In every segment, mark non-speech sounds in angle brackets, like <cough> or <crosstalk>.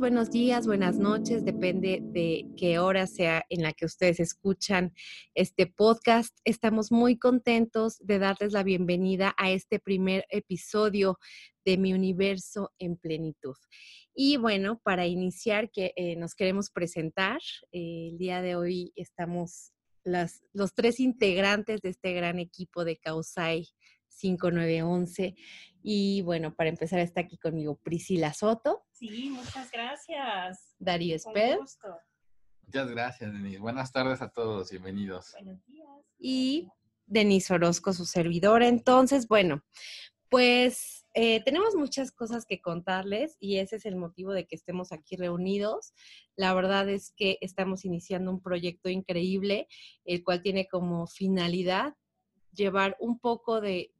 Buenos días, buenas noches, depende de qué hora sea en la que ustedes escuchan este podcast. Estamos muy contentos de darles la bienvenida a este primer episodio de Mi Universo en Plenitud. Y bueno, para iniciar, que eh, nos queremos presentar. Eh, el día de hoy estamos las, los tres integrantes de este gran equipo de Causai 5911. Y bueno, para empezar está aquí conmigo Priscila Soto. Sí, muchas gracias. Darío Esped. Muchas gracias, Denise. Buenas tardes a todos, bienvenidos. Buenos días. Y Denise Orozco, su servidora. Entonces, bueno, pues eh, tenemos muchas cosas que contarles y ese es el motivo de que estemos aquí reunidos. La verdad es que estamos iniciando un proyecto increíble, el cual tiene como finalidad llevar un poco de,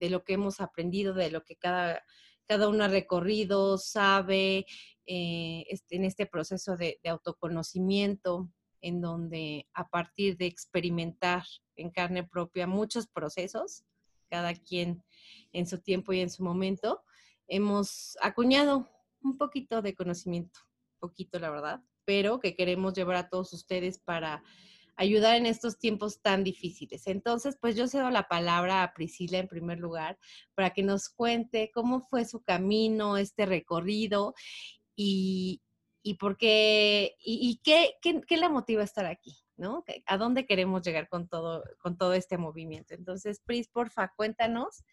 lo que hemos aprendido, de lo que cada, cada uno ha recorrido, sabe eh, este, en este proceso de, autoconocimiento, en donde a partir de experimentar en carne propia muchos procesos, cada quien en su tiempo y en su momento, hemos acuñado un poquito de conocimiento, poquito la verdad, pero que queremos llevar a todos ustedes para ayudar en estos tiempos tan difíciles. Entonces, pues yo cedo la palabra a Priscila en primer lugar para que nos cuente cómo fue su camino, este recorrido y, por qué, y, qué, qué, la motiva a estar aquí, ¿no? ¿A dónde queremos llegar con todo, con todo este movimiento? Entonces, Pris, porfa, cuéntanos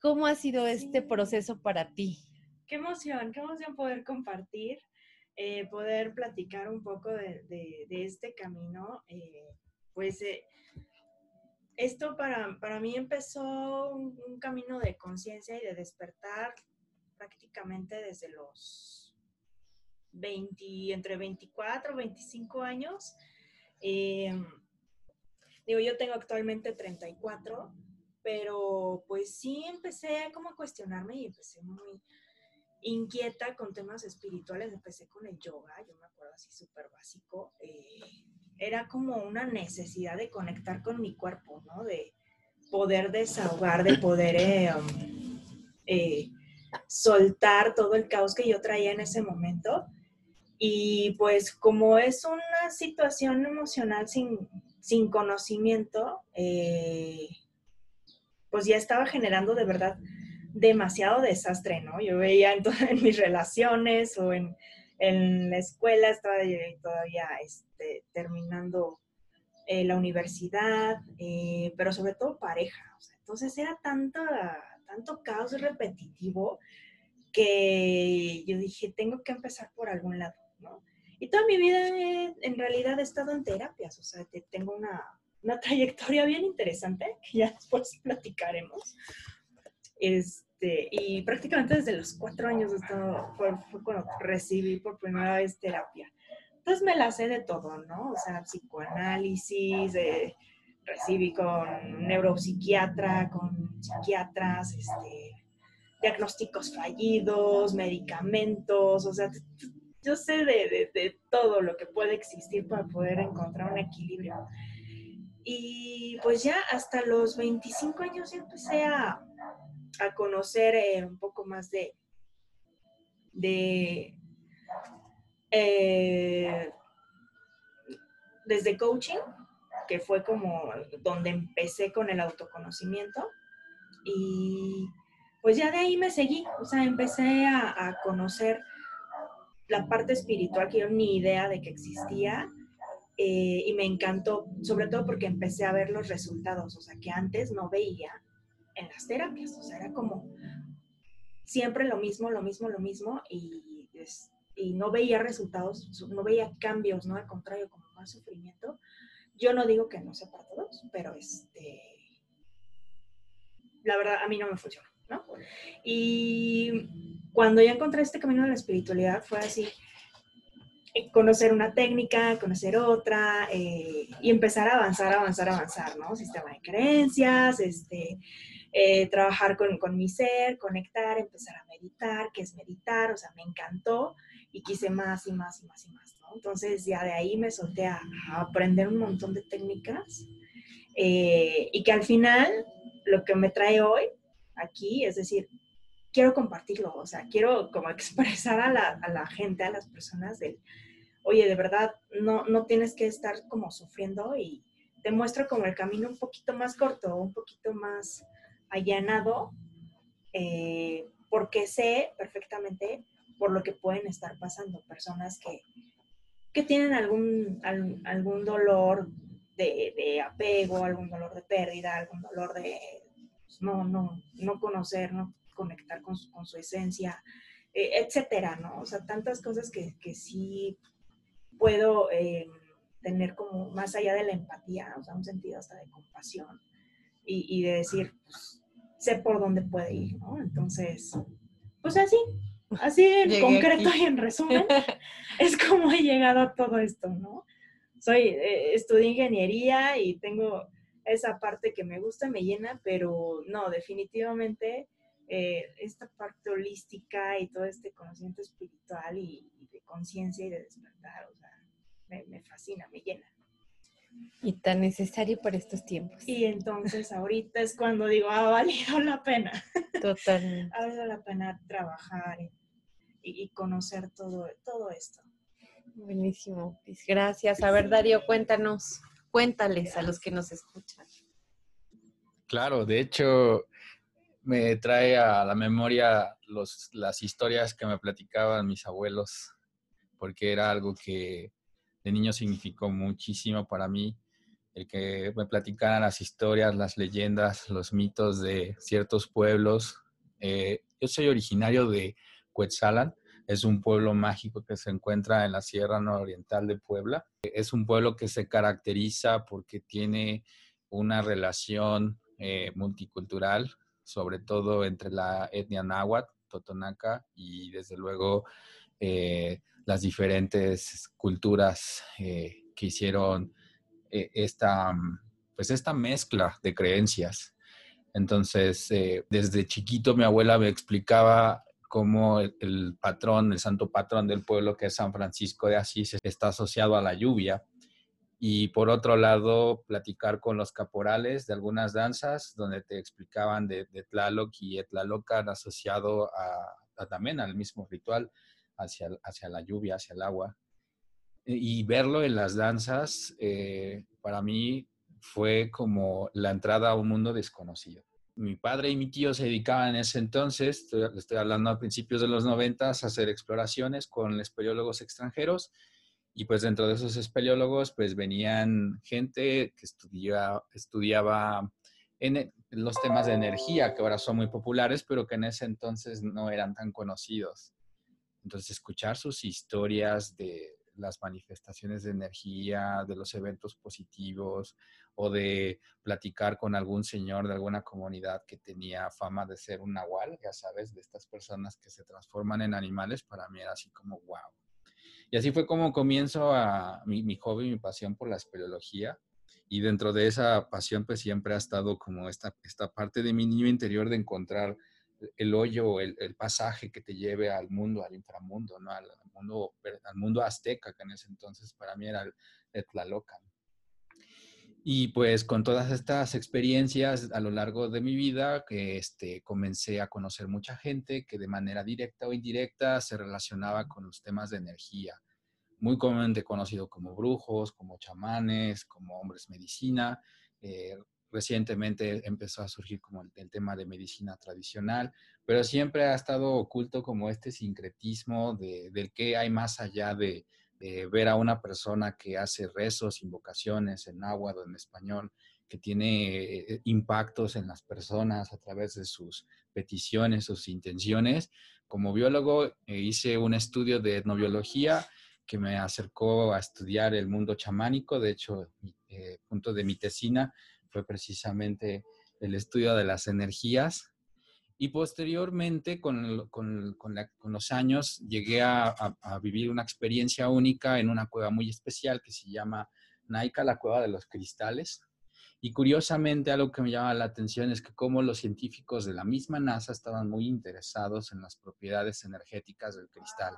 cómo ha sido este proceso para ti. Qué emoción, qué emoción poder compartir eh, poder platicar un poco de, este camino, eh, pues eh, esto para, para, mí empezó un, camino de conciencia y de despertar prácticamente desde los 20, entre 24 y 25 años. digo, yo tengo actualmente 34, pero pues sí empecé como a cuestionarme y empecé muy, inquieta con temas espirituales. Empecé con el yoga, yo me acuerdo así súper básico. Eh, era como una necesidad de conectar con mi cuerpo, ¿no? De poder desahogar, de poder eh, um, eh, soltar todo el caos que yo traía en ese momento. Y pues como es una situación emocional sin, sin conocimiento, pues ya estaba generando de verdad demasiado desastre, ¿no? Yo veía en, <laughs> en mis relaciones o en, en, la escuela, estaba todavía este, terminando eh, la universidad, eh, pero sobre todo pareja. entonces era tanto, tanto caos repetitivo que yo dije, tengo que empezar por algún lado, ¿no? Y toda mi vida en realidad he estado en terapias, o sea, tengo una, una <laughs> trayectoria bien interesante que ya después platicaremos. Este, y prácticamente desde los cuatro años fue, cuando recibí por primera vez terapia. Entonces me la sé de todo, ¿no? O sea, psicoanálisis, recibí con neuropsiquiatra, con psiquiatras, este, diagnósticos fallidos, medicamentos, o sea, yo sé de, de, todo lo que puede existir para poder encontrar un equilibrio. Y pues ya hasta los 25 años ya empecé a, a conocer eh, un poco más de, de eh, desde coaching, que fue como donde empecé con el autoconocimiento. Y pues ya de ahí me seguí, o sea, empecé a, conocer la parte espiritual que yo ni idea de que existía. Eh, y me encantó, sobre todo porque empecé a ver los resultados, o sea, que antes no veía en las terapias. O sea, era como siempre lo mismo, lo mismo, lo mismo y, no veía resultados, no veía cambios, ¿no? Al contrario, como más sufrimiento. Yo no digo que no sea para todos, pero este, la verdad a mí no me funcionó, ¿no? Y cuando ya encontré este camino de la espiritualidad fue así, eh, conocer una técnica, conocer otra eh, y empezar a avanzar, avanzar, avanzar, ¿no? Sistema de creencias, este, eh, trabajar con, con, mi ser, conectar, empezar a meditar, qué es meditar, o sea, me encantó y quise más y más y más y más. Entonces ya de ahí me solté a, aprender un montón de técnicas eh, y que al final lo que me trae hoy aquí, es decir, quiero compartirlo, o sea, quiero como <laughs> expresar a la, a la gente, a las personas del, oye, de verdad, no, no tienes que estar como sufriendo y te muestro como el camino un poquito más corto, un poquito más allanado, eh, porque sé perfectamente por lo que pueden estar pasando personas que, que tienen algún, algún dolor de, apego, algún dolor de pérdida, algún dolor de pues, no, no, no conocer, no conectar con su, con su esencia, eh, etcétera, ¿no? O sea, tantas cosas que, que sí puedo eh, tener como más allá de la empatía, o sea, un sentido hasta de compasión y, y de decir, pues, sé por dónde puede ir, ¿no? Entonces, pues así, así en concreto y en resumen, <laughs> es como he llegado a todo esto, ¿no? Soy, eh, estudié ingeniería y tengo esa parte que me gusta, me llena, pero no, definitivamente eh, esta parte holística y todo este conocimiento espiritual y, de conciencia y de despertar, o sea, me, me, fascina, me llena. Y tan necesario por estos tiempos. Y entonces ahorita es cuando digo, ha valido la pena. Totalmente. <laughs> ha valido la pena trabajar y, y, conocer todo, todo esto. Buenísimo, pues gracias. A ver, Darío, cuéntanos, cuéntales a los que nos escuchan. Claro, de hecho, me trae a la memoria los, las historias que me platicaban mis abuelos, porque era algo que de niño significó muchísimo para mí, el que me platicaran las historias, las leyendas, los mitos de ciertos pueblos. Eh, yo soy originario de Cuetzalan, es un pueblo mágico que se encuentra en la Sierra Nororiental de Puebla. Es un pueblo que se caracteriza porque tiene una relación eh, multicultural sobre todo entre la etnia náhuatl, totonaca, y desde luego eh, las diferentes culturas eh, que hicieron eh, esta, pues esta mezcla de creencias. Entonces, desde chiquito mi abuela me explicaba cómo el, el, patrón, el santo patrón del pueblo, que es San Francisco de Asís, está asociado a la lluvia y por otro lado platicar con los caporales de algunas danzas donde te explicaban de, de Tlaloc y Tlalocan asociado a, a, también al mismo ritual hacia, hacia la lluvia, hacia el agua. Y verlo en las danzas eh, para mí fue como la entrada a un mundo desconocido. Mi padre y mi tío se dedicaban en ese entonces, estoy, estoy hablando a principios de los noventas, a hacer exploraciones con espeleólogos extranjeros y pues dentro de esos espeleólogos, pues venían gente que estudia, estudiaba en los temas de energía, que ahora son muy populares, pero que en ese entonces no eran tan conocidos. Entonces, escuchar sus historias de las manifestaciones de energía, de los eventos positivos, o de platicar con algún señor de alguna comunidad que tenía fama de ser un nahual, ya sabes, de estas personas que se transforman en animales, para mí era así como, wow. Y así fue como comienzo a mi, mi hobby, mi pasión por la espeleología. Y dentro de esa pasión, pues siempre ha estado como esta, esta parte de mi niño interior de encontrar el hoyo, el, el pasaje que te lleve al mundo, al inframundo, ¿no? Al, al, mundo, al mundo azteca, que en ese entonces para mí era el, el Tlalocan. Y pues con todas estas experiencias a lo largo de mi vida, que este, comencé a conocer mucha gente que de manera directa o indirecta se relacionaba con los temas de energía. Muy comúnmente conocido como brujos, como chamanes, como hombres medicina. Eh, recientemente empezó a surgir como el, el, tema de medicina tradicional, pero siempre ha estado oculto como este sincretismo de, del que hay más allá de, de ver a una persona que hace rezos, invocaciones en o en español, que tiene eh, impactos en las personas a través de sus peticiones, sus intenciones. Como biólogo eh, hice un estudio de etnobiología que me acercó a estudiar el mundo chamánico. De hecho, eh, punto de mi tesina fue precisamente el estudio de las energías y posteriormente, con, con, con, los años, llegué a, vivir una experiencia única en una cueva muy especial que se llama Naika, la cueva de los cristales. Y curiosamente, algo que me llama la atención es que como los científicos de la misma NASA estaban muy interesados en las propiedades energéticas del cristal.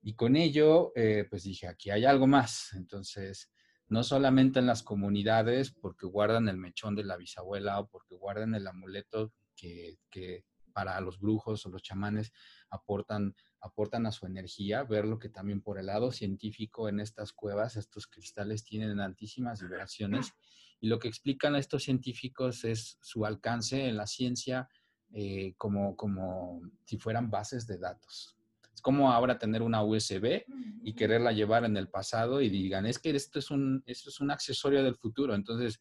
Y con ello, eh, pues dije, aquí hay algo más. Entonces, no solamente en las comunidades, porque guardan el mechón de la bisabuela o porque guardan el amuleto que, que para los brujos o los chamanes aportan, aportan a su energía, verlo que también por el lado científico en estas cuevas, estos cristales tienen altísimas vibraciones y lo que explican estos científicos es su alcance en la ciencia eh, como, como si fueran bases de datos. Es como ahora tener una USB y quererla llevar en el pasado y digan, es que esto es un, esto es un accesorio del futuro. Entonces,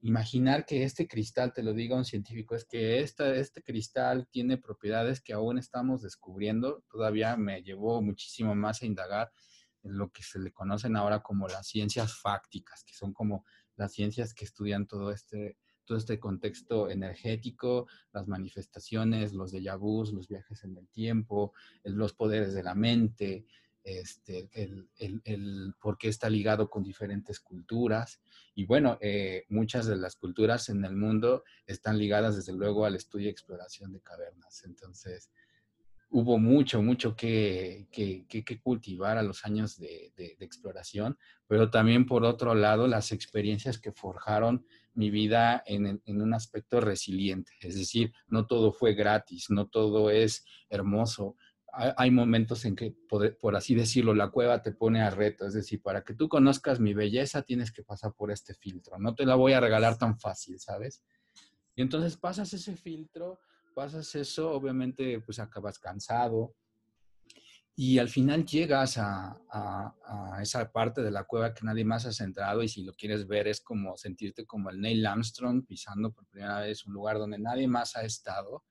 imaginar que este cristal, te lo diga un científico, es que esta, este cristal tiene propiedades que aún estamos descubriendo. Todavía me llevó muchísimo más a indagar en lo que se le conocen ahora como las ciencias fácticas, que son como las ciencias que estudian todo este, todo este contexto energético, las manifestaciones, los déjà vus, los viajes en el tiempo, los poderes de la mente, este, el, el, por qué está ligado con diferentes culturas. Y bueno, eh, muchas de las culturas en el mundo están ligadas desde luego al estudio y exploración de cavernas. Entonces, hubo mucho, mucho que, que, que, cultivar a los años de, de, exploración, pero también por otro lado las experiencias que forjaron mi vida en, un aspecto resiliente, es decir, no todo fue gratis, no todo es hermoso. Hay, momentos en que, por así decirlo, la cueva te pone a reto, es decir, para que tú conozcas mi belleza tienes que pasar por este filtro, no te la voy a regalar tan fácil, ¿sabes? Y entonces pasas ese filtro pasas eso, obviamente pues acabas cansado y al final llegas a, esa parte de la cueva que nadie más ha centrado y si lo quieres ver es como sentirte como el Neil Armstrong pisando por primera vez un lugar donde nadie más ha estado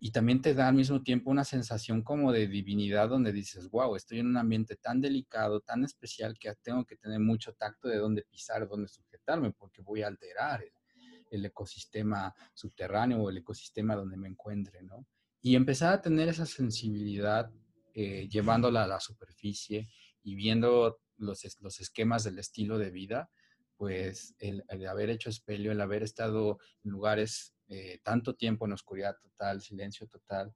y también te da al mismo tiempo una sensación como de divinidad donde dices, wow, estoy en un ambiente tan delicado, tan especial que tengo que tener mucho tacto de dónde pisar, dónde sujetarme, porque voy a alterar el, el ecosistema subterráneo o el ecosistema donde me encuentre, ¿no? Y empezar a tener esa sensibilidad eh, llevándola a la superficie y viendo los, los esquemas del estilo de vida, pues el, haber hecho espelio, el haber estado en lugares eh, tanto tiempo en oscuridad total, silencio total,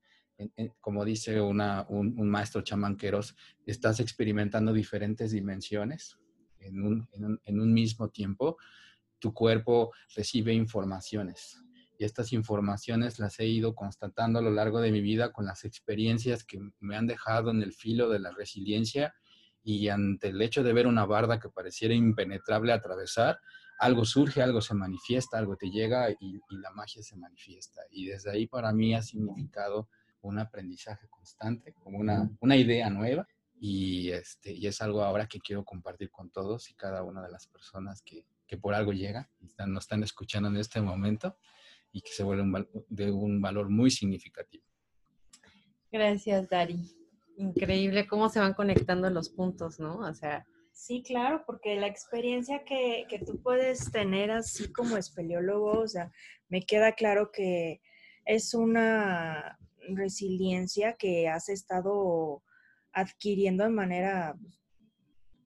como dice una, un, maestro chamanqueros, estás experimentando diferentes dimensiones en un, en un, en un mismo tiempo tu cuerpo recibe informaciones. Y estas informaciones las he ido constatando a lo largo de mi vida con las experiencias que me han dejado en el filo de la resiliencia y ante el hecho de ver una barda que pareciera impenetrable atravesar, algo surge, algo se manifiesta, algo te llega y, la magia se manifiesta. Y desde ahí para mí ha significado un aprendizaje constante, como una, una idea nueva. Y, este, y es algo ahora que quiero compartir con todos y cada una de las personas que, que por algo llega, están, nos están escuchando en este momento y que se vuelve de un valor muy significativo. Gracias, Dari. Increíble cómo se van conectando los puntos, ¿no? O sea. Sí, claro, porque la experiencia que, que tú puedes tener así como espeleólogo, o sea, me queda claro que es una resiliencia que has estado adquiriendo de manera pues,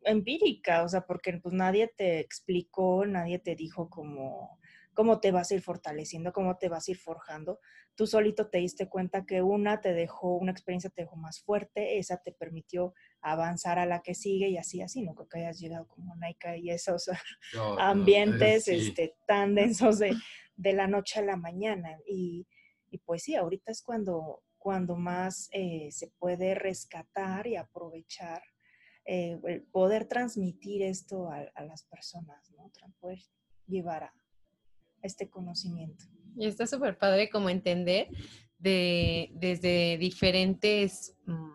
empírica, o sea, porque pues nadie te explicó, nadie te dijo cómo, cómo te vas a ir fortaleciendo, cómo te vas a ir forjando. Tú solito te diste cuenta que una te dejó, una experiencia te dejó más fuerte, esa te permitió avanzar a la que sigue y así, así, no creo que hayas llegado como Naika y esos <laughs> ambientes este, tan densos de, de, la noche a la mañana. Y, y, pues sí, ahorita es cuando, cuando más eh, se puede rescatar y aprovechar eh, poder transmitir esto a, las personas, ¿no? Poder llevar a este conocimiento. Y está súper padre como entender de, desde diferentes, mm,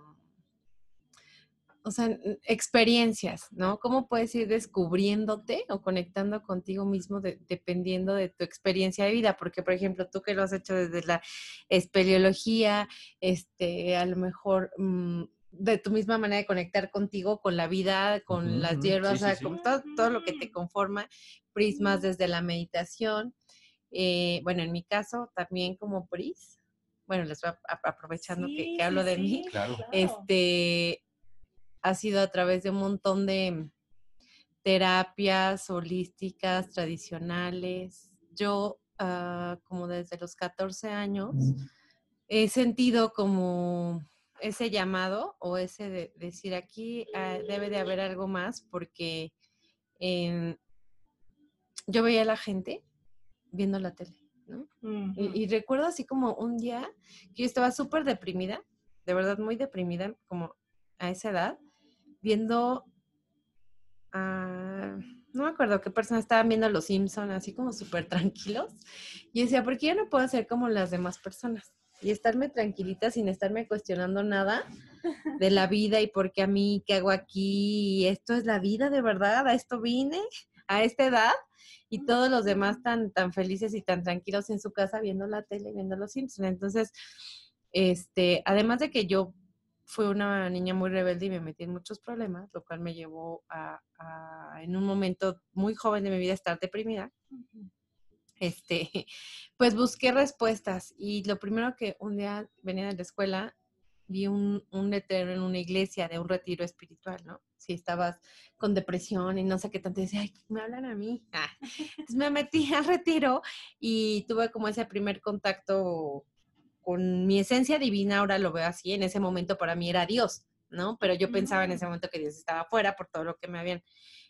o sea, experiencias, ¿no? ¿Cómo puedes ir descubriéndote o conectando contigo mismo dependiendo de tu experiencia de vida? Porque, por ejemplo, tú que lo has hecho desde la espeleología, este, a lo mejor... Mm, de tu misma manera de conectar contigo, con la vida, con las hierbas, con todo, lo que te conforma, prismas desde la meditación. Eh, bueno, en mi caso también como pris, bueno, les voy aprovechando que, hablo de mí, este, ha sido a través de un montón de terapias holísticas, tradicionales. Yo, ah, como desde los 14 años, he sentido como ese llamado o ese de decir aquí ah, debe de haber algo más porque em, yo veía a la gente viendo la tele ¿no? y, y, recuerdo así como un día que yo estaba súper deprimida, de verdad muy deprimida, como a esa edad, viendo a no me acuerdo qué persona estaban viendo Los Simpson así como súper tranquilos. Y decía, ¿por qué yo no puedo ser como las demás personas? Y estarme tranquilita sin estarme cuestionando nada <laughs> de la vida y por qué a mí, qué hago aquí, y esto es la vida de verdad, a esto vine, <laughs> a esta edad, y todos los demás tan, tan felices y tan tranquilos en su casa viendo la tele, viendo Los Simpson. Entonces, este, además de que yo fue una niña muy rebelde y me metí en muchos problemas, lo cual me llevó a, en un momento muy joven de mi vida, estar deprimida. Este, <laughs> pues busqué respuestas y lo primero que un día venía de la escuela, vi un, un letrero en una iglesia de un retiro espiritual, ¿no? Si estabas con depresión y no sé qué tanto, decía, ay, me hablan a mí. Ah. Entonces me metí <laughs> al retiro y tuve como ese primer contacto con mi esencia divina, ahora lo veo así, en ese momento para mí era Dios, ¿no? Pero yo pensaba en ese mm. momento que Dios estaba afuera por todo lo que me habían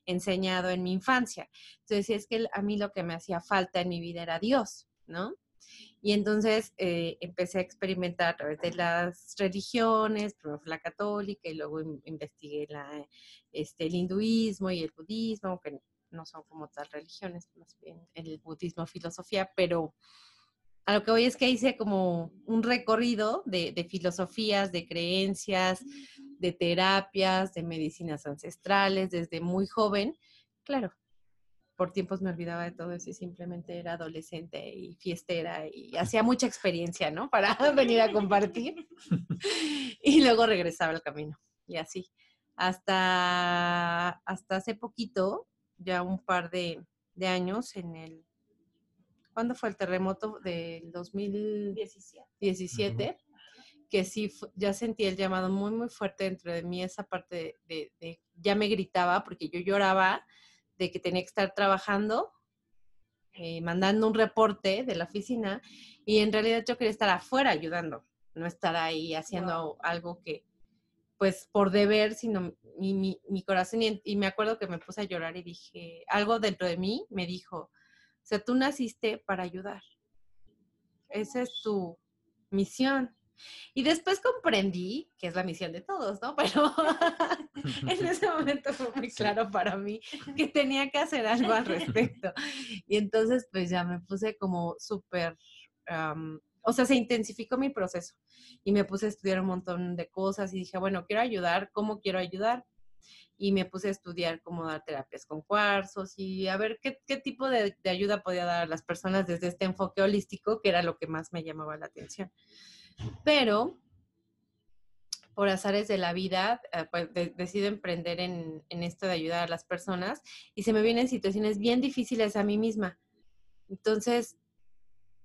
enseñado en mi infancia. Entonces, es que a mí lo que me hacía falta en mi vida era Dios, ¿no? Y entonces eh, empecé a experimentar a través de las religiones, primero fue la católica y luego investigué este, el hinduismo y el budismo, aunque no son como tal religiones, más bien el budismo filosofía, pero a lo que voy es que hice como un recorrido de, filosofías, de creencias, de terapias, de medicinas ancestrales desde muy joven. Claro, por tiempos me olvidaba de todo eso y simplemente era adolescente y fiestera y hacía mucha experiencia, ¿no? Para <laughs> venir a compartir. <laughs> y luego regresaba al camino y así. Hasta, hasta hace poquito, ya un par de, de años, en el ¿cuándo fue el terremoto del 2017? Que sí, ya sentí el llamado muy, muy fuerte dentro de mí, esa parte de, ya me gritaba, porque yo lloraba de que tenía que estar trabajando, eh, mandando un reporte de la oficina, y en realidad yo quería estar afuera ayudando, no estar ahí haciendo algo que, pues por deber, sino mi, mi, corazón, y, me acuerdo que me puse a llorar y dije, algo dentro de mí me dijo, o sea, tú naciste para ayudar. Esa es tu misión. Y después comprendí que es la misión de todos, ¿no? <laughs> Pero en ese momento fue muy claro para mí que tenía que hacer algo al respecto. Y entonces, pues ya me puse como súper, o sea, se intensificó mi proceso y me puse a estudiar un montón de cosas y dije, bueno, quiero ayudar, ¿cómo quiero ayudar? Y me puse a estudiar cómo dar terapias con cuarzos y a ver qué, qué tipo de, ayuda podía dar a las personas desde este enfoque holístico, que era lo que más me llamaba la atención. Pero por azares de la vida, eh, pues decido emprender en, en, esto de ayudar a las personas y se me vienen situaciones bien difíciles a mí misma. Entonces,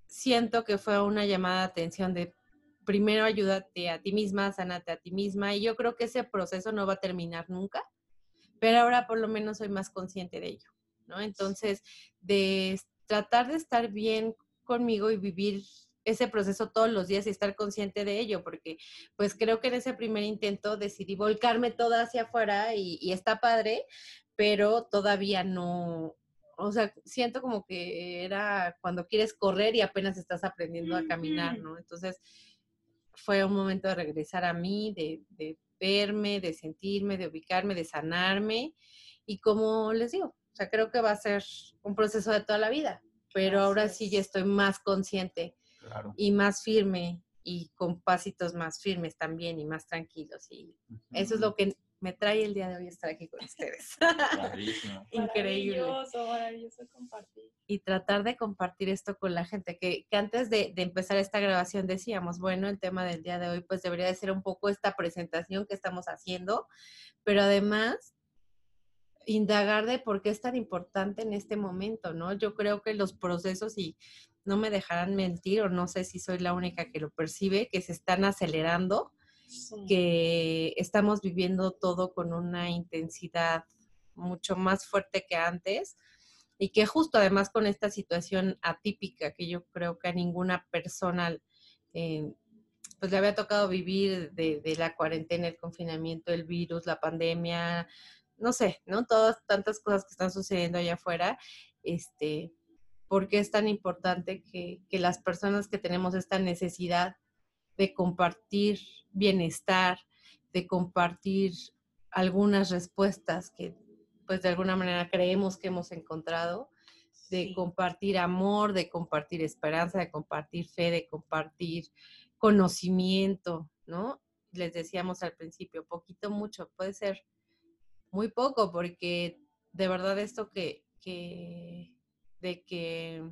siento que fue una llamada de atención de primero ayúdate a ti misma, sánate a ti misma y yo creo que ese proceso no va a terminar nunca pero ahora por lo menos soy más consciente de ello, ¿no? Entonces, de tratar de estar bien conmigo y vivir ese proceso todos los días y estar consciente de ello, porque pues creo que en ese primer intento decidí volcarme toda hacia afuera y, está padre, pero todavía no, o sea, siento como que era cuando quieres correr y apenas estás aprendiendo a caminar, ¿no? Entonces, fue un momento de regresar a mí, de, de verme, de sentirme, de ubicarme, de sanarme. Y como les digo, o sea, creo que va a ser un proceso de toda la vida, pero ahora sí ya estoy más consciente y más firme y con pasitos más firmes también y más tranquilos. Y eso es lo que me trae el día de hoy estar aquí con ustedes. <laughs> Increíble. Maravilloso, maravilloso compartir. Y tratar de compartir esto con la gente, que, que antes de, de, empezar esta grabación decíamos, bueno, el tema del día de hoy pues debería de ser un poco esta presentación que estamos haciendo, pero además indagar de por qué es tan importante en este momento, ¿no? Yo creo que los procesos y no me dejarán mentir o no sé si soy la única que lo percibe, que se están acelerando que estamos viviendo todo con una intensidad mucho más fuerte que antes y que justo además con esta situación atípica que yo creo que a ninguna persona eh, pues le había tocado vivir de, de, la cuarentena, el confinamiento, el virus, la pandemia, no sé, ¿no? Todas tantas cosas que están sucediendo allá afuera, este, por qué es tan importante que, que las personas que tenemos esta necesidad de compartir bienestar, de compartir algunas respuestas que pues de alguna manera creemos que hemos encontrado, de compartir amor, de compartir esperanza, de compartir fe, de compartir conocimiento, ¿no? Les decíamos al principio, poquito, mucho, puede ser muy poco, porque de verdad esto que, que de que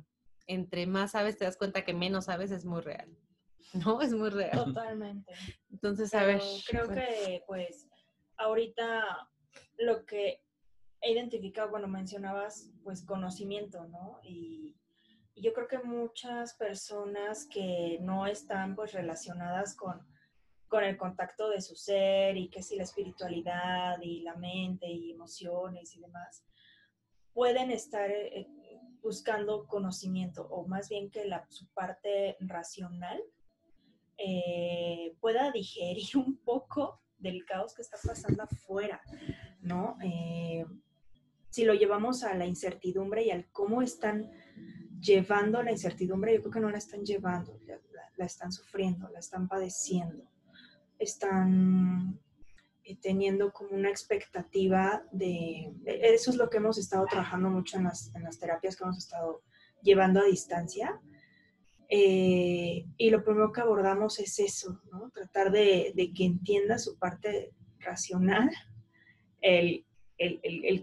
entre más sabes te das cuenta que menos sabes es muy real. <laughs> ¿No? Es muy real. Totalmente. Entonces, a ver. Creo que, pues, ahorita lo que he identificado, bueno, mencionabas, pues, conocimiento, ¿no? Y, yo creo que muchas personas que no están, pues, relacionadas con, con el contacto de su ser y que si la espiritualidad y la mente y emociones y demás, pueden estar eh, buscando conocimiento o más bien que la, su parte racional eh, pueda digerir <laughs> un poco del caos que está pasando afuera, ¿no? Eh, si lo llevamos a la incertidumbre y al cómo están llevando la incertidumbre, yo creo que no la están llevando, la, están sufriendo, la están padeciendo, están eh, teniendo como una expectativa de, eso es lo que hemos estado trabajando mucho en las terapias que hemos estado llevando a distancia, eh, y lo primero que abordamos es eso, ¿no? Tratar de, que entienda su parte racional, el,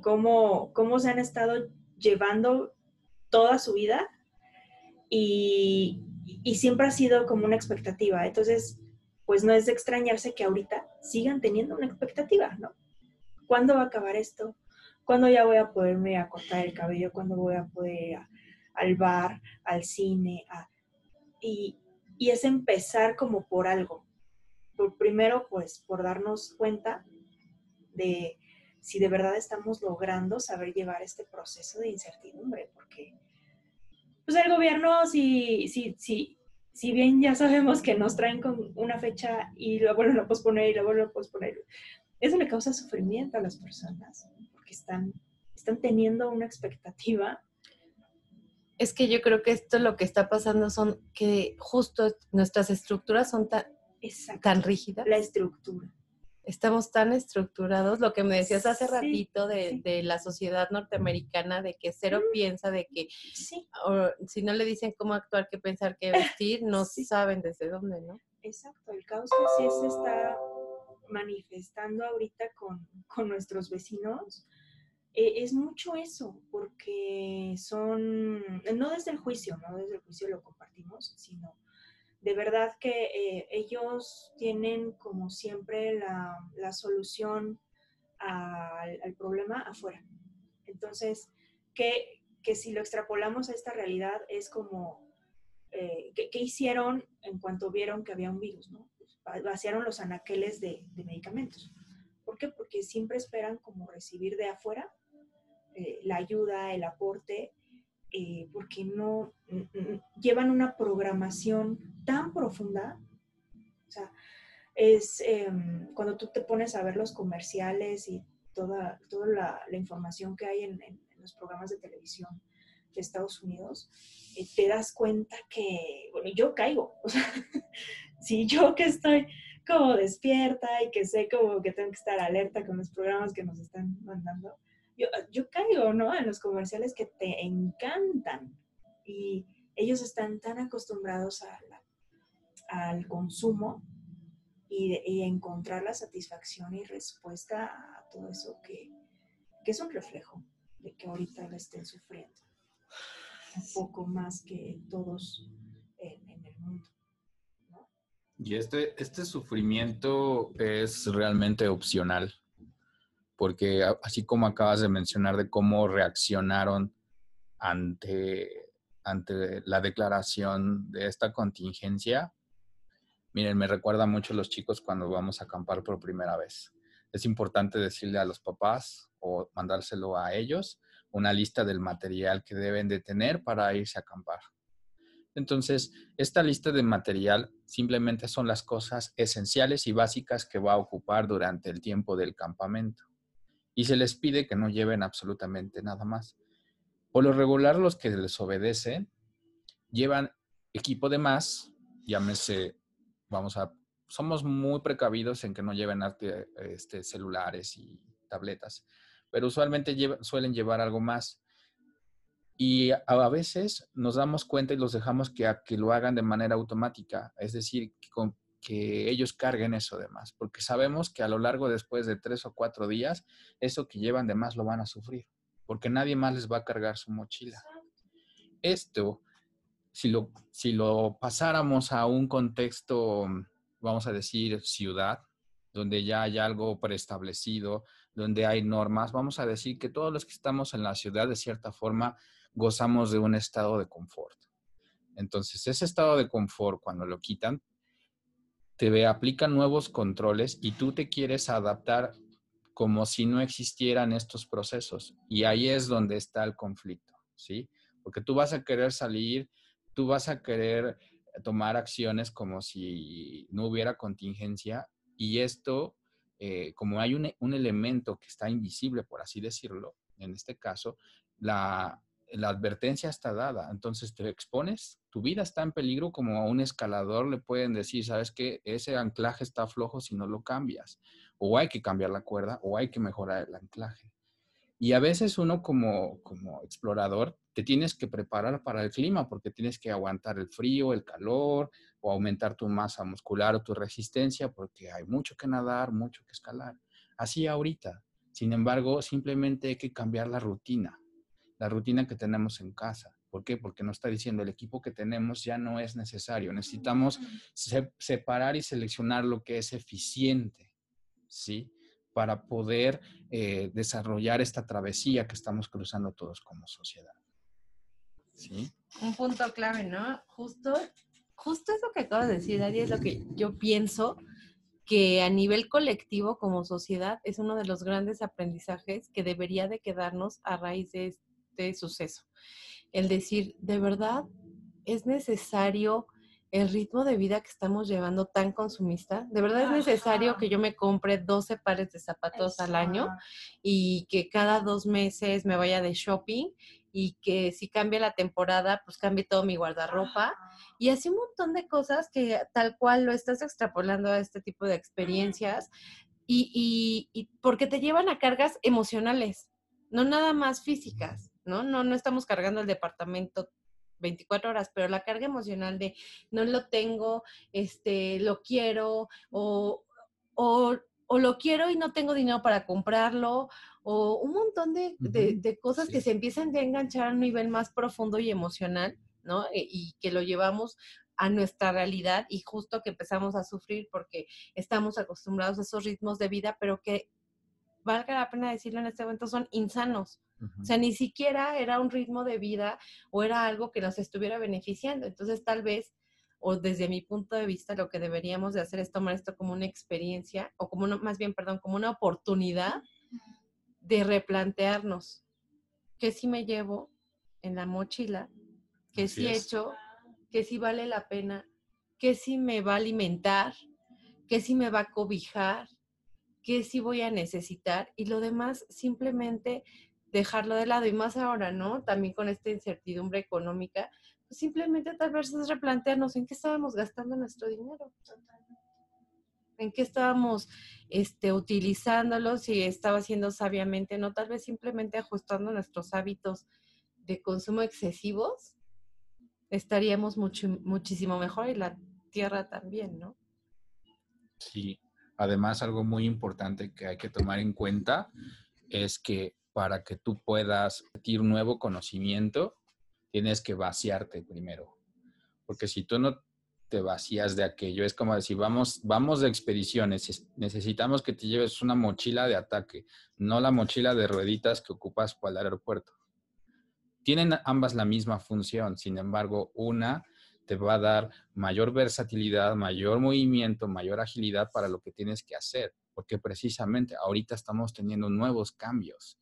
cómo, cómo, se han estado llevando toda su vida y, siempre ha sido como una expectativa. Entonces, pues no es de extrañarse que ahorita sigan teniendo una expectativa, ¿no? ¿Cuándo va a acabar esto? ¿Cuándo ya voy a poderme a cortar el cabello? ¿Cuándo voy a poder ir al bar, al cine, a y, es empezar como por algo. Por primero, pues, por darnos cuenta de si de verdad estamos logrando saber llevar este proceso de incertidumbre, porque pues el gobierno, si, si, si, si bien ya sabemos que nos traen con una fecha y lo vuelven a posponer y lo vuelven a posponer, eso le causa sufrimiento a las personas, porque están, están teniendo una expectativa es que yo creo que esto lo que está pasando son que justo nuestras estructuras son tan, tan rígidas. La estructura. Estamos tan estructurados, lo que me decías hace ratito de, la sociedad norteamericana, de que cero piensa, de que si no le dicen cómo actuar, qué pensar, qué vestir, no saben desde dónde, ¿no? Exacto, el caos sí se está manifestando ahorita con, con nuestros vecinos es mucho eso, porque son, no desde el juicio, no desde el juicio lo compartimos, sino de verdad que eh, ellos tienen como siempre la, solución al, problema afuera. Entonces, que, que, si lo extrapolamos a esta realidad es como, eh, ¿qué, hicieron en cuanto vieron que había un virus? ¿no? vaciaron los anaqueles de, de medicamentos. ¿Por qué? Porque siempre esperan como recibir de afuera eh, la ayuda, el aporte, eh, porque no llevan una programación tan profunda. O sea, es em, cuando tú te pones a ver los comerciales y toda, toda la, información que hay en, los programas de televisión de Estados Unidos, eh, te das cuenta que, bueno, yo caigo. O sea, <laughs> si yo que estoy como despierta y que sé como que tengo que estar alerta con los programas que nos están mandando, yo, caigo, ¿no? En los comerciales que te encantan y ellos están tan acostumbrados al consumo y, encontrar la satisfacción y respuesta a todo eso que, es un reflejo de que ahorita lo estén sufriendo. Un poco más que todos en, en el mundo. Y este, este sufrimiento es realmente opcional porque así como acabas de mencionar de cómo reaccionaron ante, ante la declaración de esta contingencia, miren, me recuerda mucho a los chicos cuando vamos a acampar por primera vez. Es importante decirle a los papás o mandárselo a ellos una lista del material que deben de tener para irse a acampar. Entonces, esta lista de material simplemente son las cosas esenciales y básicas que va a ocupar durante el tiempo del campamento y se les pide que no lleven absolutamente nada más. Por lo regular, los que les obedecen llevan equipo de más, llámese, vamos a, somos muy precavidos en que no lleven este, celulares y tabletas, pero usualmente suelen llevar algo más. Y a, veces nos damos cuenta y los dejamos que, que lo hagan de manera automática, es decir, que, que ellos carguen eso de más, porque sabemos que a lo largo después de tres o cuatro días, eso que llevan de más lo van a sufrir, porque nadie más les va a cargar su mochila. Esto, si lo, si lo pasáramos a un contexto, vamos a decir, ciudad, donde ya hay algo preestablecido, donde hay normas, vamos a decir que todos los que estamos en la ciudad, de cierta forma, gozamos de un estado de confort. Entonces, ese estado de confort, cuando lo quitan, te aplican nuevos controles y tú te quieres adaptar como si no existieran estos procesos. Y ahí es donde está el conflicto, ¿sí? Porque tú vas a querer salir, tú vas a querer tomar acciones como si no hubiera contingencia y esto, eh, como hay un, un elemento que está invisible, por así decirlo, en este caso, la, la advertencia está dada, entonces te expones, tu vida está en peligro como a un escalador le pueden decir, sabes que ese anclaje está flojo si no lo cambias, o hay que cambiar la cuerda, o hay que mejorar el anclaje. Y a veces uno como, como explorador te tienes que preparar para el clima porque tienes que aguantar el frío, el calor, o aumentar tu masa muscular o tu resistencia porque hay mucho que nadar, mucho que escalar. Así ahorita. Sin embargo, simplemente hay que cambiar la rutina la rutina que tenemos en casa. ¿Por qué? Porque nos está diciendo el equipo que tenemos ya no es necesario. Necesitamos separar y seleccionar lo que es eficiente, ¿sí? Para poder eh, desarrollar esta travesía que estamos cruzando todos como sociedad. ¿Sí? Un punto clave, ¿no? Justo, justo eso que acabas de decir, Ari, es lo que yo pienso que a nivel colectivo como sociedad es uno de los grandes aprendizajes que debería de quedarnos a raíz de, suceso. El decir, de verdad, es necesario el ritmo de vida que estamos llevando tan consumista. De verdad es necesario que yo me compre 12 pares de zapatos al año y que cada dos meses me vaya de shopping y que si cambia la temporada, pues cambie todo mi guardarropa. Y así un montón de cosas que tal cual lo estás extrapolando a este tipo de experiencias y, y porque te llevan a cargas emocionales, no nada más físicas. ¿No? No, no estamos cargando el departamento 24 horas, pero la carga emocional de no lo tengo, este, lo quiero, o, o, lo quiero y no tengo dinero para comprarlo, o un montón de, de, cosas que se empiezan a enganchar a un nivel más profundo y emocional, ¿no? E, y que lo llevamos a nuestra realidad y justo que empezamos a sufrir porque estamos acostumbrados a esos ritmos de vida, pero que valga la pena decirlo en este momento, son insanos. O sea, ni siquiera era un ritmo de vida o era algo que nos estuviera beneficiando. Entonces, tal vez, o desde mi punto de vista, lo que deberíamos de hacer es tomar esto como una experiencia, o como, más bien, perdón, como una oportunidad de replantearnos qué sí me llevo en la mochila, qué sí he hecho, qué sí vale la pena, qué sí me va a alimentar, qué sí me va a cobijar, qué sí voy a necesitar y lo demás simplemente dejarlo de lado y más ahora, ¿no? También con esta incertidumbre económica, pues simplemente tal vez es replantearnos en qué estábamos gastando nuestro dinero. En qué estábamos este, utilizándolo, si estaba haciendo sabiamente, no, tal vez simplemente ajustando nuestros hábitos de consumo excesivos, estaríamos mucho, muchísimo mejor y la tierra también, ¿no? Sí, además algo muy importante que hay que tomar en cuenta es que para que tú puedas adquirir nuevo conocimiento, tienes que vaciarte primero. Porque si tú no te vacías de aquello, es como decir, vamos, vamos de expediciones, necesitamos que te lleves una mochila de ataque, no la mochila de rueditas que ocupas para el aeropuerto. Tienen ambas la misma función, sin embargo, una te va a dar mayor versatilidad, mayor movimiento, mayor agilidad para lo que tienes que hacer, porque precisamente ahorita estamos teniendo nuevos cambios.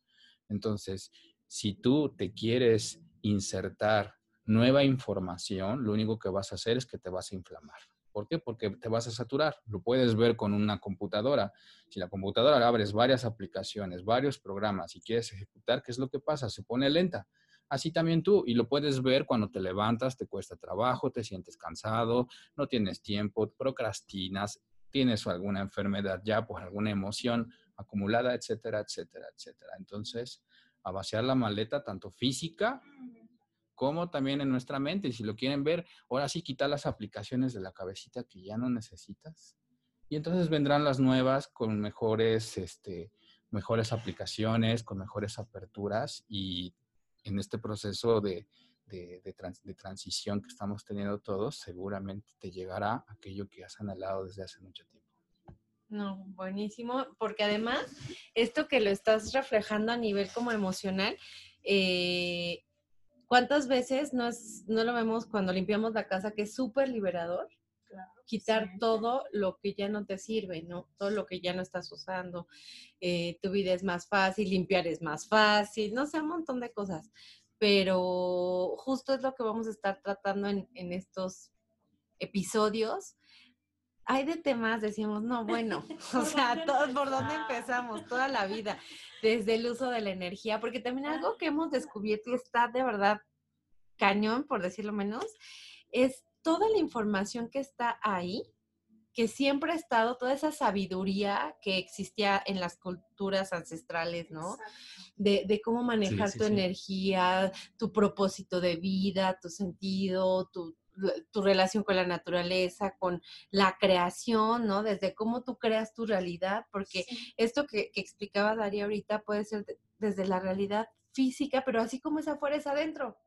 Entonces, si tú te quieres insertar nueva información, lo único que vas a hacer es que te vas a inflamar. ¿Por qué? Porque te vas a saturar. Lo puedes ver con una computadora. Si la computadora abres varias aplicaciones, varios programas y quieres ejecutar, ¿qué es lo que pasa? Se pone lenta. Así también tú, y lo puedes ver cuando te levantas, te cuesta trabajo, te sientes cansado, no tienes tiempo, procrastinas, tienes alguna enfermedad ya por alguna emoción acumulada, etcétera, etcétera, etcétera. Entonces, a vaciar la maleta tanto física como también en nuestra mente. Y si lo quieren ver, ahora sí quitar las aplicaciones de la cabecita que ya no necesitas. Y entonces vendrán las nuevas con mejores, este, mejores aplicaciones, con mejores aperturas y en este proceso de, de, transición que estamos teniendo todos, seguramente te llegará aquello que has anhelado desde hace mucho tiempo. No, buenísimo, porque además esto que lo estás reflejando a nivel como emocional, eh, ¿cuántas veces no, es, no lo vemos cuando limpiamos la casa que es súper liberador? Quitar todo lo que ya no te sirve, ¿no? Todo lo que ya no estás usando. Eh, tu vida es más fácil, limpiar es más fácil, no sé, un montón de cosas. Pero justo es lo que vamos a estar tratando en, en estos episodios. Hay de temas, decimos, no, bueno, <laughs> <laughs> o sea, todos por dónde empezamos, toda la <laughs> vida, desde el uso de la energía, porque también algo que hemos descubierto y está de verdad cañón, por decirlo menos, es toda la información que está ahí, que siempre ha estado, toda esa sabiduría que existía en las culturas ancestrales, ¿no? De, cómo manejar tu energía, tu propósito de vida, tu sentido, tu, relación con la naturaleza, con la creación, ¿no? Desde cómo tú creas tu realidad, porque esto que, que, explicaba Daría ahorita puede ser desde la realidad física, pero así como es afuera es adentro.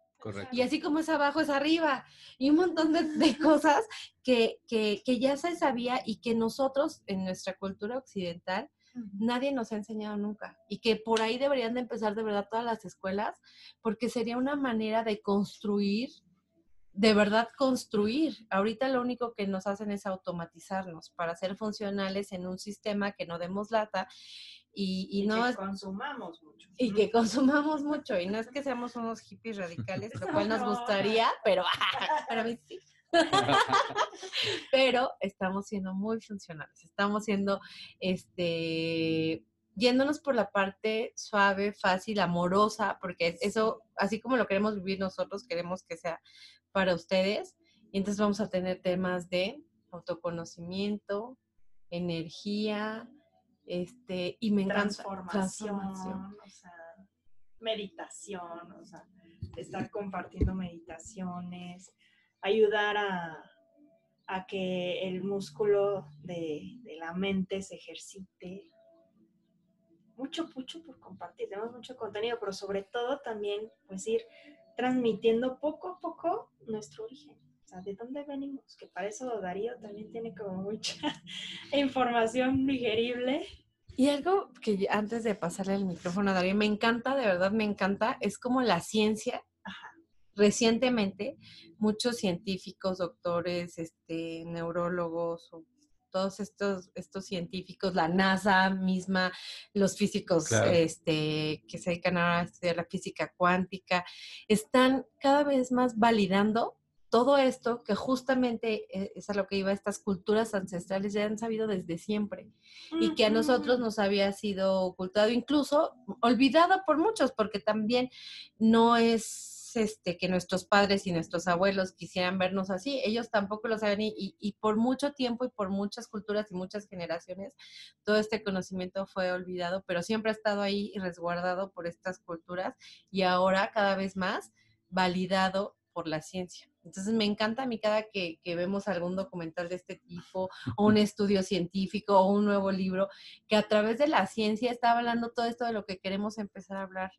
Y así como es abajo, es arriba. Y un montón de, cosas que, que, que, ya se sabía y que nosotros en nuestra cultura occidental nadie nos ha enseñado nunca. Y que por ahí deberían de empezar de verdad todas las escuelas, porque sería una manera de construir, de verdad construir. Ahorita lo único que nos hacen es automatizarnos para ser funcionales en un sistema que no demos lata y, no que consumamos mucho. Y que consumamos mucho. Y no es que seamos unos hippies radicales, lo cual nos gustaría, pero <laughs> para mí sí. <laughs> pero estamos siendo muy funcionales. Estamos siendo, este, yéndonos por la parte suave, fácil, amorosa, porque eso, así como lo queremos vivir nosotros, queremos que sea para ustedes. Y entonces vamos a tener temas de autoconocimiento, energía, este, y me encanta. Transformación, O sea, meditación, o sea, estar compartiendo meditaciones, ayudar a, a que el músculo de, de, la mente se ejercite. Mucho, mucho por compartir, tenemos mucho contenido, pero sobre todo también, pues ir transmitiendo poco a poco nuestro origen. Sea, ¿de dónde venimos? Que para eso Darío también tiene como mucha <laughs> información digerible y algo que antes de pasarle el micrófono a Darío, me encanta, de verdad me encanta, es como la ciencia. Recientemente, muchos científicos, doctores, este, neurólogos, todos estos, estos científicos, la NASA misma, los físicos este, que se dedican a estudiar la física cuántica, están cada vez más validando todo esto que justamente eh, es a lo que iba estas culturas ancestrales ya han sabido desde siempre y que a nosotros nos había sido ocultado, incluso olvidado por muchos, porque también no es este que nuestros padres y nuestros abuelos quisieran vernos así, ellos tampoco lo saben y, y por mucho tiempo y por muchas culturas y muchas generaciones todo este conocimiento fue olvidado, pero siempre ha estado ahí y resguardado por estas culturas y ahora cada vez más validado por la ciencia. Entonces me encanta a mí cada que, vemos algún documental de este tipo, o un estudio científico, o un nuevo libro, que a través de la ciencia está hablando todo esto de lo que queremos empezar a hablar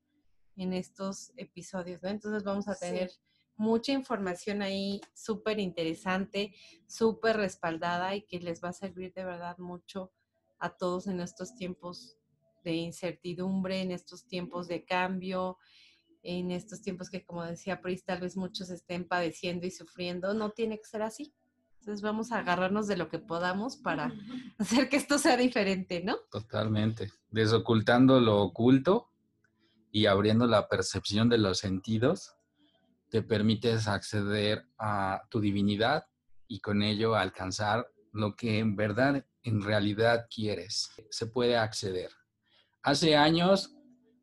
en estos episodios, ¿no? Entonces vamos a tener mucha información ahí súper interesante, súper respaldada y que les va a servir de verdad mucho a todos en estos tiempos de incertidumbre, en estos tiempos de cambio, en estos tiempos que, como decía Pris, tal vez muchos estén padeciendo y sufriendo, no tiene que ser así. Entonces vamos a agarrarnos de lo que podamos para <laughs> hacer que esto sea diferente, ¿no? Totalmente. Desocultando lo oculto y abriendo la percepción de los sentidos, te permites acceder a tu divinidad y con ello alcanzar lo que en verdad, en realidad quieres. Se puede acceder. Hace años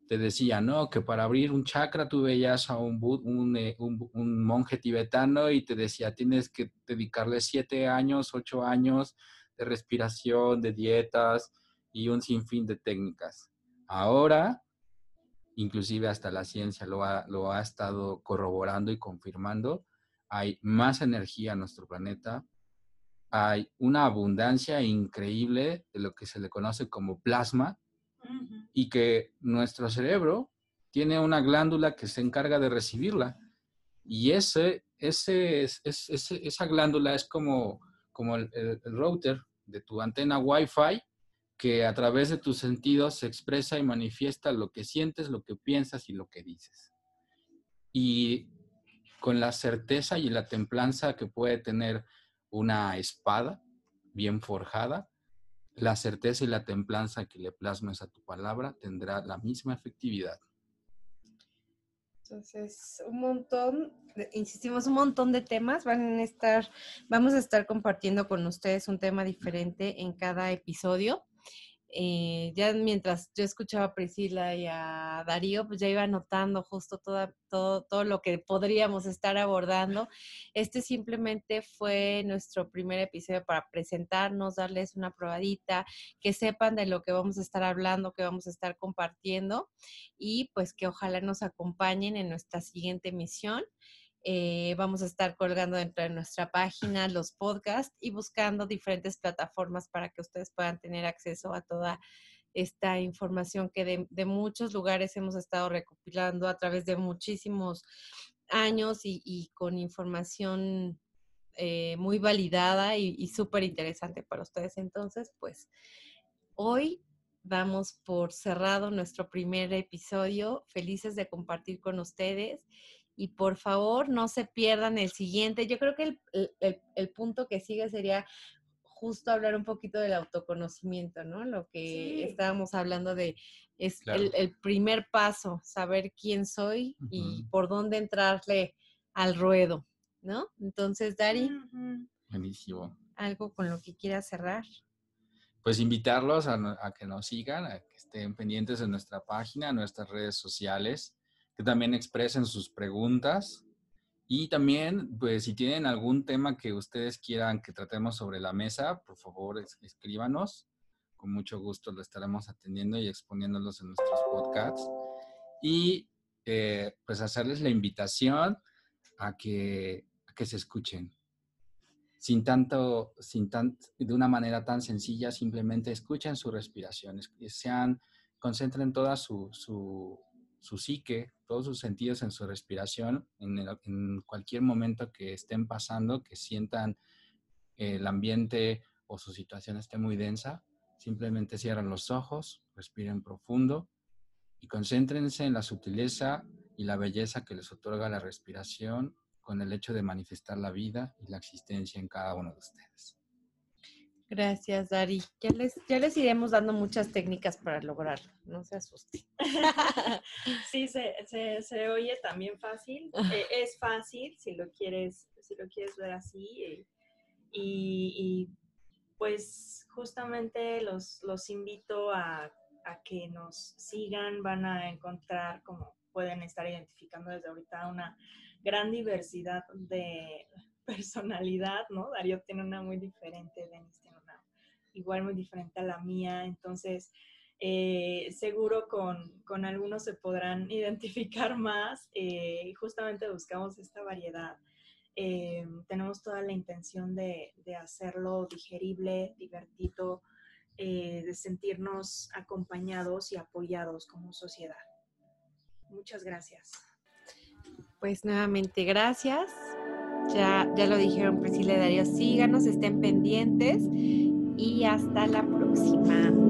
te decía, ¿no? Que para abrir un chakra tú veías a un, eh, un, un, monje tibetano y te decía, tienes que dedicarle siete años, ocho años de respiración, de dietas y un sinfín de técnicas. Ahora, inclusive hasta la ciencia lo ha, lo ha estado corroborando y confirmando, hay más energía en nuestro planeta, hay una abundancia increíble de lo que se le conoce como plasma, y que nuestro cerebro tiene una glándula que se encarga de recibirla. Y ese, ese, esa glándula es como, como el, router de tu antena Wi-Fi que a través de tus sentidos se expresa y manifiesta lo que sientes, lo que piensas y lo que dices. Y con la certeza y la templanza que puede tener una espada bien forjada, la certeza y la templanza que le plasmes a tu palabra tendrá la misma efectividad. Entonces, un montón, insistimos, un montón de temas van a estar, vamos a estar compartiendo con ustedes un tema diferente en cada episodio. Eh, ya mientras yo escuchaba a Priscila y a Darío, pues ya iba notando justo todo, todo lo que podríamos estar abordando. Este simplemente fue nuestro primer episodio para presentarnos, darles una probadita, que sepan de lo que vamos a estar hablando, que vamos a estar compartiendo y pues que ojalá nos acompañen en nuestra siguiente misión. Eh, vamos a estar colgando dentro de nuestra página los podcasts y buscando diferentes plataformas para que ustedes puedan tener acceso a toda esta información que de, muchos lugares hemos estado recopilando a través de muchísimos años y, con información eh, muy validada y, y súper interesante para ustedes. Entonces, pues hoy vamos por cerrado nuestro primer episodio. Felices de compartir con ustedes y por favor no se pierdan el siguiente. Yo creo que el, punto que sigue sería justo hablar un poquito del autoconocimiento, ¿no? Lo que estábamos hablando de es el, primer paso, saber quién soy y por dónde entrarle al ruedo, ¿no? Entonces, Dari. Buenísimo. Algo con lo que quiera cerrar. Pues invitarlos a, a, que nos sigan, a que estén pendientes de nuestra página, nuestras redes sociales que también expresen sus preguntas. Y también, pues, si tienen algún tema que ustedes quieran que tratemos sobre la mesa, por favor, escríbanos. Con mucho gusto lo estaremos atendiendo y exponiéndolos en nuestros podcasts. Y, eh, pues, hacerles la invitación a que, a que se escuchen. Sin tanto, sin tan, de una manera tan sencilla, simplemente escuchen su respiración, sean, concentren toda su, su su psique, todos sus sentidos en su respiración, en, cualquier momento que estén pasando, que sientan el ambiente o su situación esté muy densa, simplemente cierran los ojos, respiren profundo y concéntrense en la sutileza y la belleza que les otorga la respiración con el hecho de manifestar la vida y la existencia en cada uno de ustedes. Gracias, Dari. Ya les, ya les iremos dando muchas técnicas para lograrlo, no se asusten. <laughs> sí, se, se, oye también fácil. Eh, es fácil si lo quieres, si lo quieres ver así. Eh, y, pues justamente los, los invito a, a, que nos sigan, van a encontrar, como pueden estar identificando desde ahorita, una gran diversidad de personalidad, ¿no? Darío tiene una muy diferente, Denis igual muy diferente a la mía, entonces eh, seguro con, con, algunos se podrán <laughs> identificar más eh, justamente buscamos esta variedad. Eh, tenemos toda la intención de, de hacerlo digerible, divertido, de sentirnos acompañados y apoyados como sociedad. Muchas gracias. Pues nuevamente gracias. Ya, ya lo dijeron Priscila y Darío, síganos, estén pendientes y hasta la próxima.